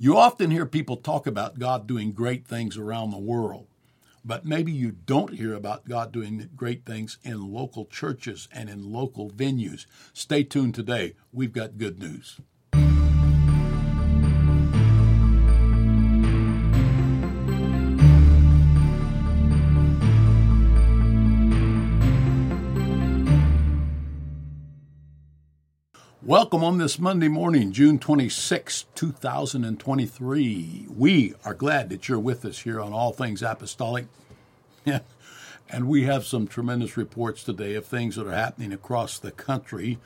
You often hear people talk about God doing great things around the world, but maybe you don't hear about God doing great things in local churches and in local venues. Stay tuned today. We've got good news. Welcome on this Monday morning, June 26, 2023. We are glad that you're with us here on All Things Apostolic. and we have some tremendous reports today of things that are happening across the country.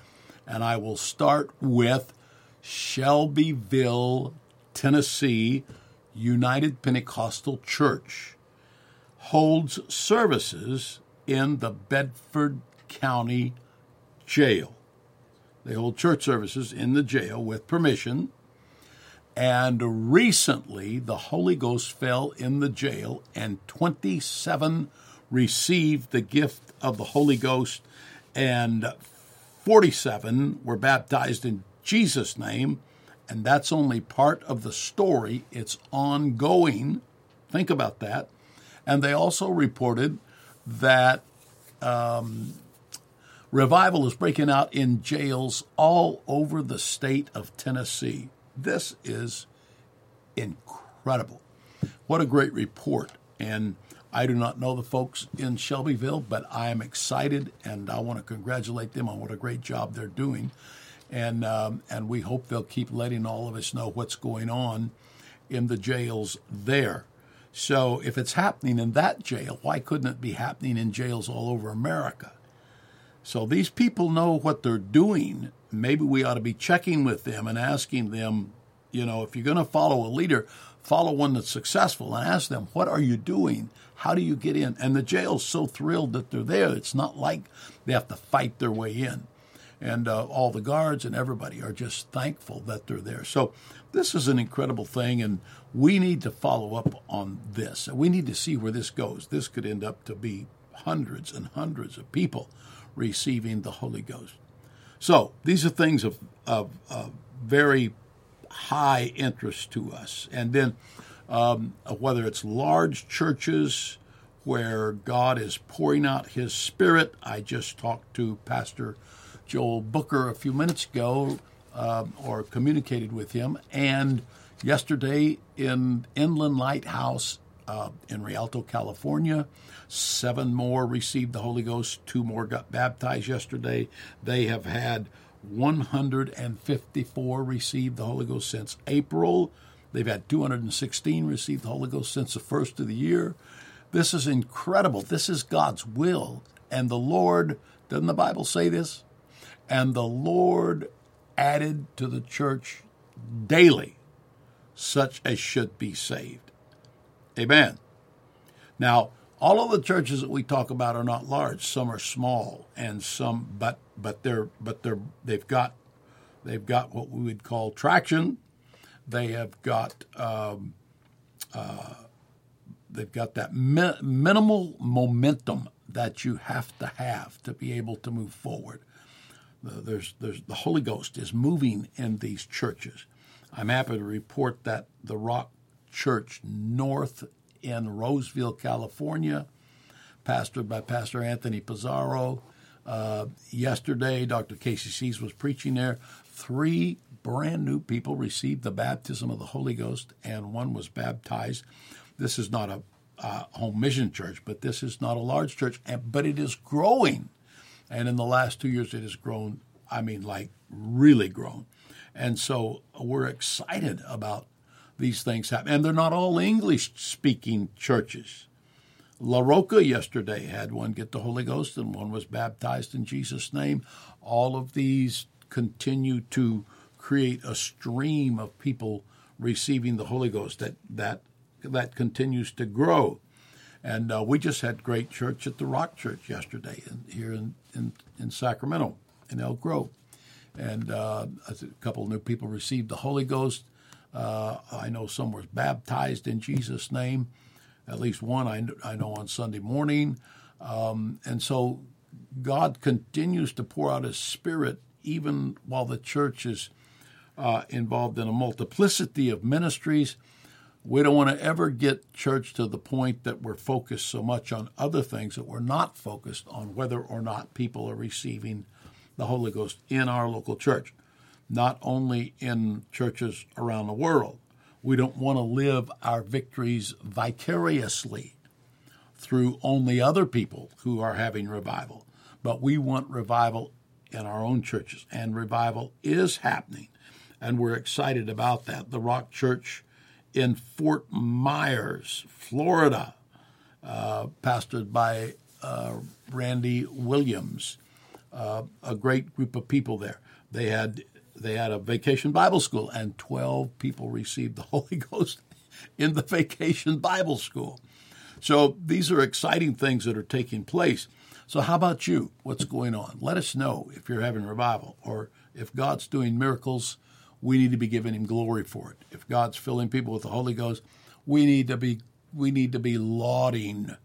And I will start with Shelbyville, Tennessee, United Pentecostal Church holds services in the Bedford County Jail. They hold church services in the jail with permission. And recently, the Holy Ghost fell in the jail, and 27 received the gift of the Holy Ghost, and 47 were baptized in Jesus' name. And that's only part of the story, it's ongoing. Think about that. And they also reported that um, Revival is breaking out in jails all over the state of Tennessee. This is incredible. What a great report. And I do not know the folks in Shelbyville, but I am excited and I want to congratulate them on what a great job they're doing. And, um, and we hope they'll keep letting all of us know what's going on in the jails there. So if it's happening in that jail, why couldn't it be happening in jails all over America? So these people know what they're doing. Maybe we ought to be checking with them and asking them, you know, if you're going to follow a leader, follow one that's successful and ask them, what are you doing? How do you get in? And the jail's so thrilled that they're there. It's not like they have to fight their way in. And uh, all the guards and everybody are just thankful that they're there. So this is an incredible thing, and we need to follow up on this. We need to see where this goes. This could end up to be hundreds and hundreds of people receiving the Holy Ghost. So these are things of, of, of very high interest to us. And then um, whether it's large churches where God is pouring out His Spirit, I just talked to Pastor Joel Booker a few minutes ago, uh, or communicated with him, and yesterday in Inland Lighthouse uh, in Rialto, California. Seven more received the Holy Ghost. Two more got baptized yesterday. They have had 154 receive the Holy Ghost since April. They've had 216 receive the Holy Ghost since the first of the year. This is incredible. This is God's will. And the Lord, doesn't the Bible say this? And the Lord added to the church daily such as should be saved. Amen. Now, all of the churches that we talk about are not large. Some are small, and some, but but they're but they're they've got they've got what we would call traction. They have got um, uh, they've got that mi- minimal momentum that you have to have to be able to move forward. There's, there's the Holy Ghost is moving in these churches. I'm happy to report that the Rock Church North in Roseville, California, pastored by Pastor Anthony Pizarro. Uh, yesterday, Dr. Casey Sees was preaching there. Three brand new people received the baptism of the Holy Ghost, and one was baptized. This is not a uh, home mission church, but this is not a large church, and, but it is growing. And in the last two years, it has grown, I mean, like really grown. And so we're excited about these things happen. And they're not all English speaking churches. La Roca yesterday had one get the Holy Ghost and one was baptized in Jesus' name. All of these continue to create a stream of people receiving the Holy Ghost that that that continues to grow. And uh, we just had great church at the Rock Church yesterday in, here in, in, in Sacramento, in Elk Grove. And uh, a couple new people received the Holy Ghost. Uh, I know some were baptized in Jesus' name, at least one I, I know on Sunday morning. Um, and so God continues to pour out His Spirit even while the church is uh, involved in a multiplicity of ministries. We don't want to ever get church to the point that we're focused so much on other things that we're not focused on whether or not people are receiving the Holy Ghost in our local church, not only in churches around the world. We don't want to live our victories vicariously through only other people who are having revival, but we want revival in our own churches, and revival is happening, and we're excited about that. The Rock Church in Fort Myers, Florida, uh, pastored by uh, Randy Williams, uh, a great group of people there. They had they had a vacation Bible school, and twelve people received the Holy Ghost in the vacation Bible school. So these are exciting things that are taking place. So how about you? What's going on? Let us know if you're having revival or if God's doing miracles. We need to be giving Him glory for it. If God's filling people with the Holy Ghost, we need to be we need to be lauding.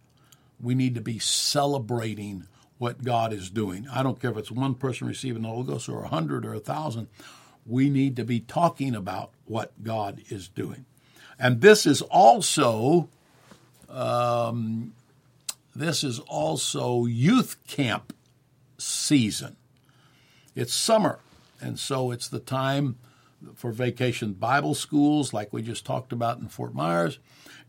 We need to be celebrating what God is doing. I don't care if it's one person receiving the Holy Ghost or a hundred or a thousand. We need to be talking about what God is doing. And this is also um, this is also youth camp season. It's summer, and so it's the time for vacation Bible schools, like we just talked about in Fort Myers.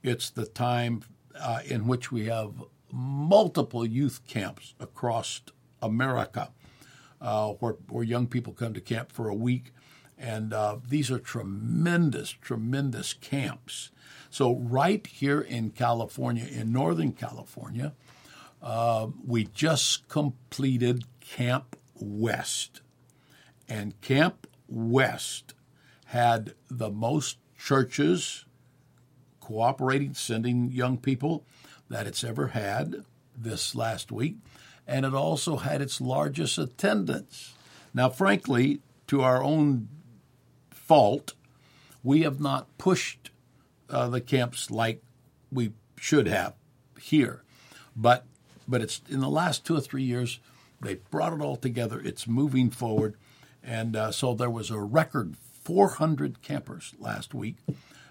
It's the time uh, in which we have multiple youth camps across America uh, where, where young people come to camp for a week. And uh, these are tremendous, tremendous camps. So, right here in California, in Northern California, uh, we just completed Camp West. And Camp West had the most churches cooperating, sending young people that it's ever had this last week. And it also had its largest attendance. Now, frankly, to our own fault, we have not pushed uh, the camps like we should have here. But but it's in the last two or three years they brought it all together. It's moving forward, and uh, so there was a record 400 campers last week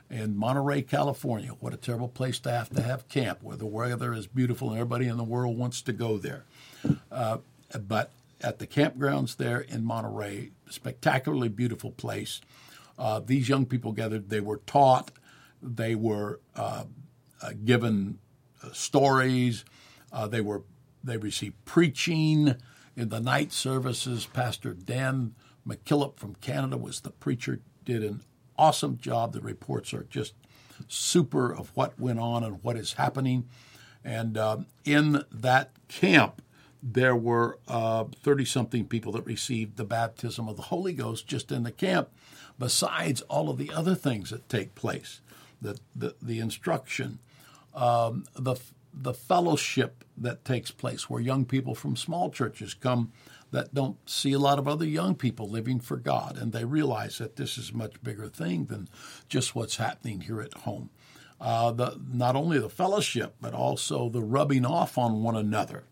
in Monterey, California. What a terrible place to have to have camp, where the weather is beautiful and everybody in the world wants to go there. Uh, but at the campgrounds there in Monterey, spectacularly beautiful place. Uh, these young people gathered. They were taught they were uh, uh, given uh, stories. Uh, they were they received preaching in the night services. Pastor Dan McKillop from Canada was the preacher. Did an awesome job. The reports are just super of what went on and what is happening. And uh, in that camp, there were 30 uh, something people that received the baptism of the Holy Ghost just in the camp, besides all of the other things that take place the, the, the instruction, um, the, the fellowship that takes place, where young people from small churches come that don't see a lot of other young people living for God, and they realize that this is a much bigger thing than just what's happening here at home. Uh, the, not only the fellowship, but also the rubbing off on one another.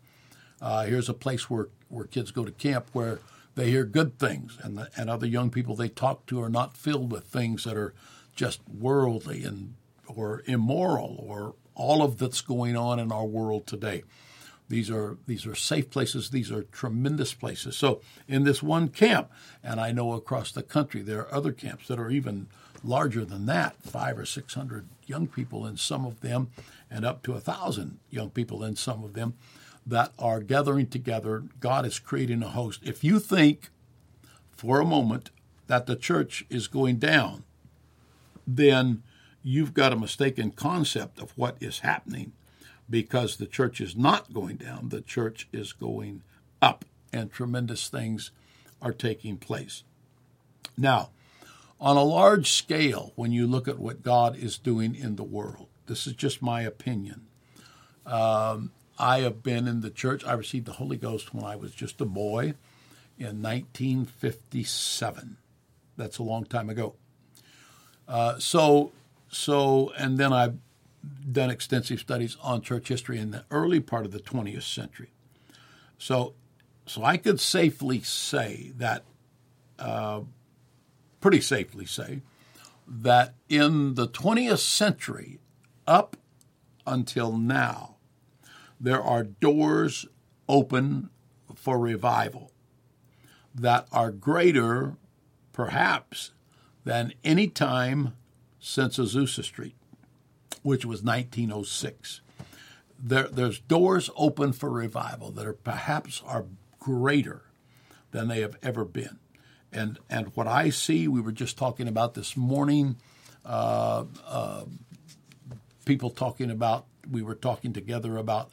Uh, here's a place where, where kids go to camp where they hear good things, and, the, and other young people they talk to are not filled with things that are just worldly and or immoral or all of that's going on in our world today. These are these are safe places. These are tremendous places. So in this one camp, and I know across the country there are other camps that are even larger than that, five or six hundred young people in some of them, and up to a thousand young people in some of them, that are gathering together. God is creating a host. If you think for a moment that the church is going down, then you've got a mistaken concept of what is happening because the church is not going down, the church is going up, and tremendous things are taking place. Now, on a large scale, when you look at what God is doing in the world, this is just my opinion. Um, I have been in the church. I received the Holy Ghost when I was just a boy in 1957. That's a long time ago. Uh, so, so, and then I've done extensive studies on church history in the early part of the 20th century. So, so I could safely say that uh, pretty safely say that in the 20th century, up until now, there are doors open for revival that are greater, perhaps, than any time since Azusa Street, which was 1906. There, there's doors open for revival that are perhaps are greater than they have ever been. And, and what I see, we were just talking about this morning, uh, uh, people talking about, we were talking together about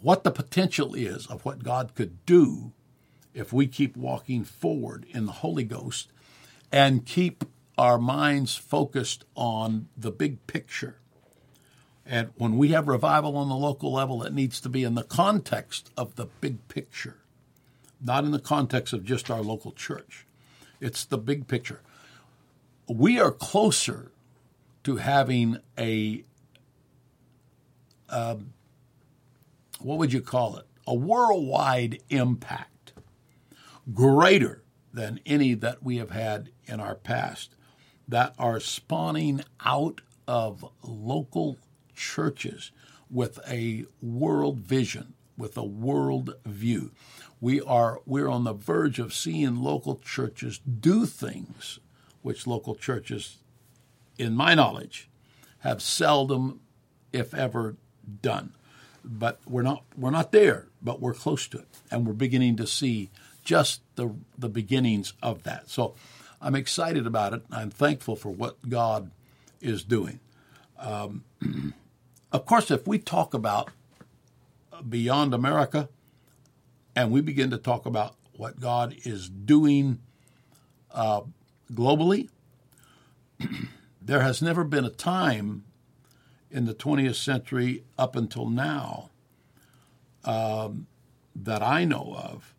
what the potential is of what God could do if we keep walking forward in the Holy Ghost and keep our minds focused on the big picture. And when we have revival on the local level, it needs to be in the context of the big picture, not in the context of just our local church. It's the big picture. We are closer to having a, um, what would you call it? A worldwide impact greater than any that we have had in our past that are spawning out of local churches with a world vision, with a world view. We are we're on the verge of seeing local churches do things which local churches, in my knowledge, have seldom, if ever, done. But we're not we're not there, but we're close to it, and we're beginning to see just the the beginnings of that. So I'm excited about it. I'm thankful for what God is doing. Um, of course, if we talk about beyond America and we begin to talk about what God is doing uh, globally, there has never been a time in the 20th century up until now um, that I know of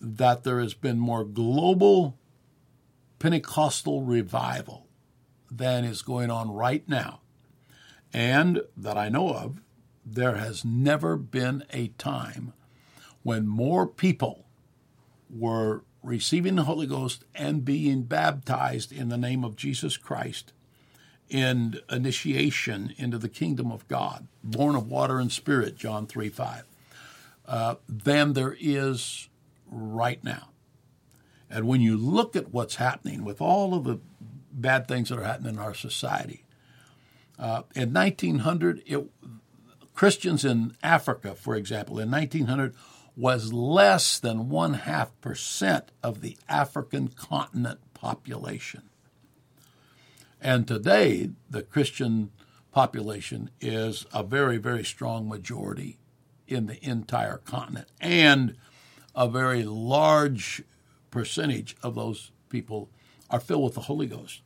that there has been more global Pentecostal revival than is going on right now. And that I know of, there has never been a time when more people were receiving the Holy Ghost and being baptized in the name of Jesus Christ in initiation into the kingdom of God, born of water and spirit, John 3 5, uh, than there is right now. And when you look at what's happening with all of the bad things that are happening in our society, uh, in 1900, it, Christians in Africa, for example, in 1900 was less than one half percent of the African continent population. And today, the Christian population is a very, very strong majority in the entire continent. And a very large percentage of those people are filled with the Holy Ghost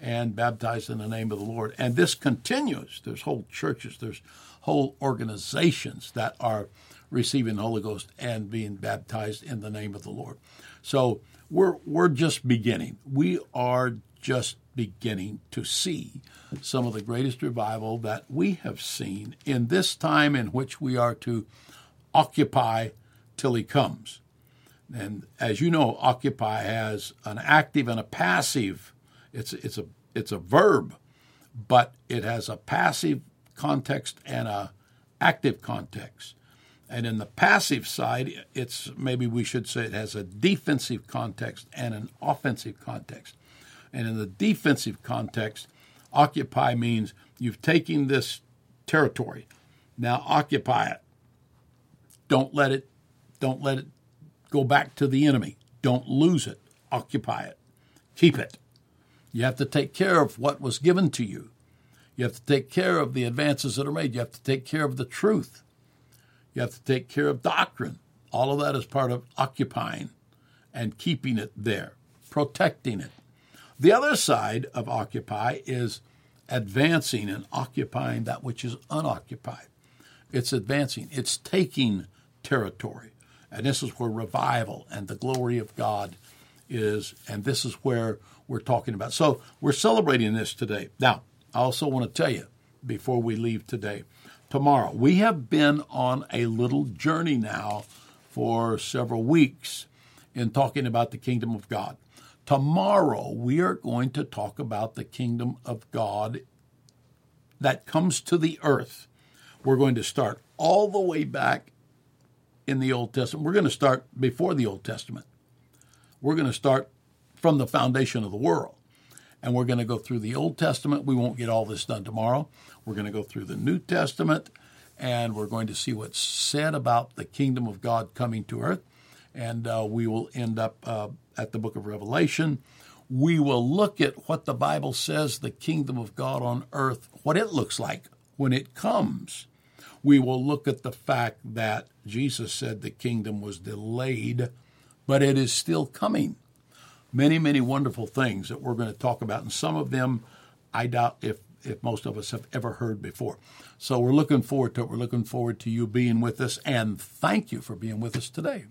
and baptized in the name of the Lord. And this continues. There's whole churches, there's whole organizations that are receiving the Holy Ghost and being baptized in the name of the Lord. So we're we're just beginning. We are just beginning to see some of the greatest revival that we have seen in this time in which we are to occupy till he comes. And as you know, occupy has an active and a passive. It's it's a it's a verb, but it has a passive context and a active context. And in the passive side, it's maybe we should say it has a defensive context and an offensive context. And in the defensive context, occupy means you've taken this territory. Now occupy it. Don't let it don't let it go back to the enemy. Don't lose it. Occupy it. Keep it. You have to take care of what was given to you. You have to take care of the advances that are made. You have to take care of the truth. You have to take care of doctrine. All of that is part of occupying and keeping it there, protecting it. The other side of occupy is advancing and occupying that which is unoccupied. It's advancing, it's taking territory. And this is where revival and the glory of God is, and this is where we're talking about. So we're celebrating this today. Now, I also want to tell you before we leave today, tomorrow, we have been on a little journey now for several weeks in talking about the kingdom of God. Tomorrow, we are going to talk about the kingdom of God that comes to the earth. We're going to start all the way back in the Old Testament. We're going to start before the Old Testament. We're going to start from the foundation of the world. And we're going to go through the Old Testament. We won't get all this done tomorrow. We're going to go through the New Testament and we're going to see what's said about the kingdom of God coming to earth. And uh, we will end up uh, at the book of Revelation. We will look at what the Bible says the kingdom of God on earth, what it looks like when it comes. We will look at the fact that Jesus said the kingdom was delayed, but it is still coming. Many, many wonderful things that we're going to talk about, and some of them I doubt if if most of us have ever heard before. So we're looking forward to it. We're looking forward to you being with us, and thank you for being with us today.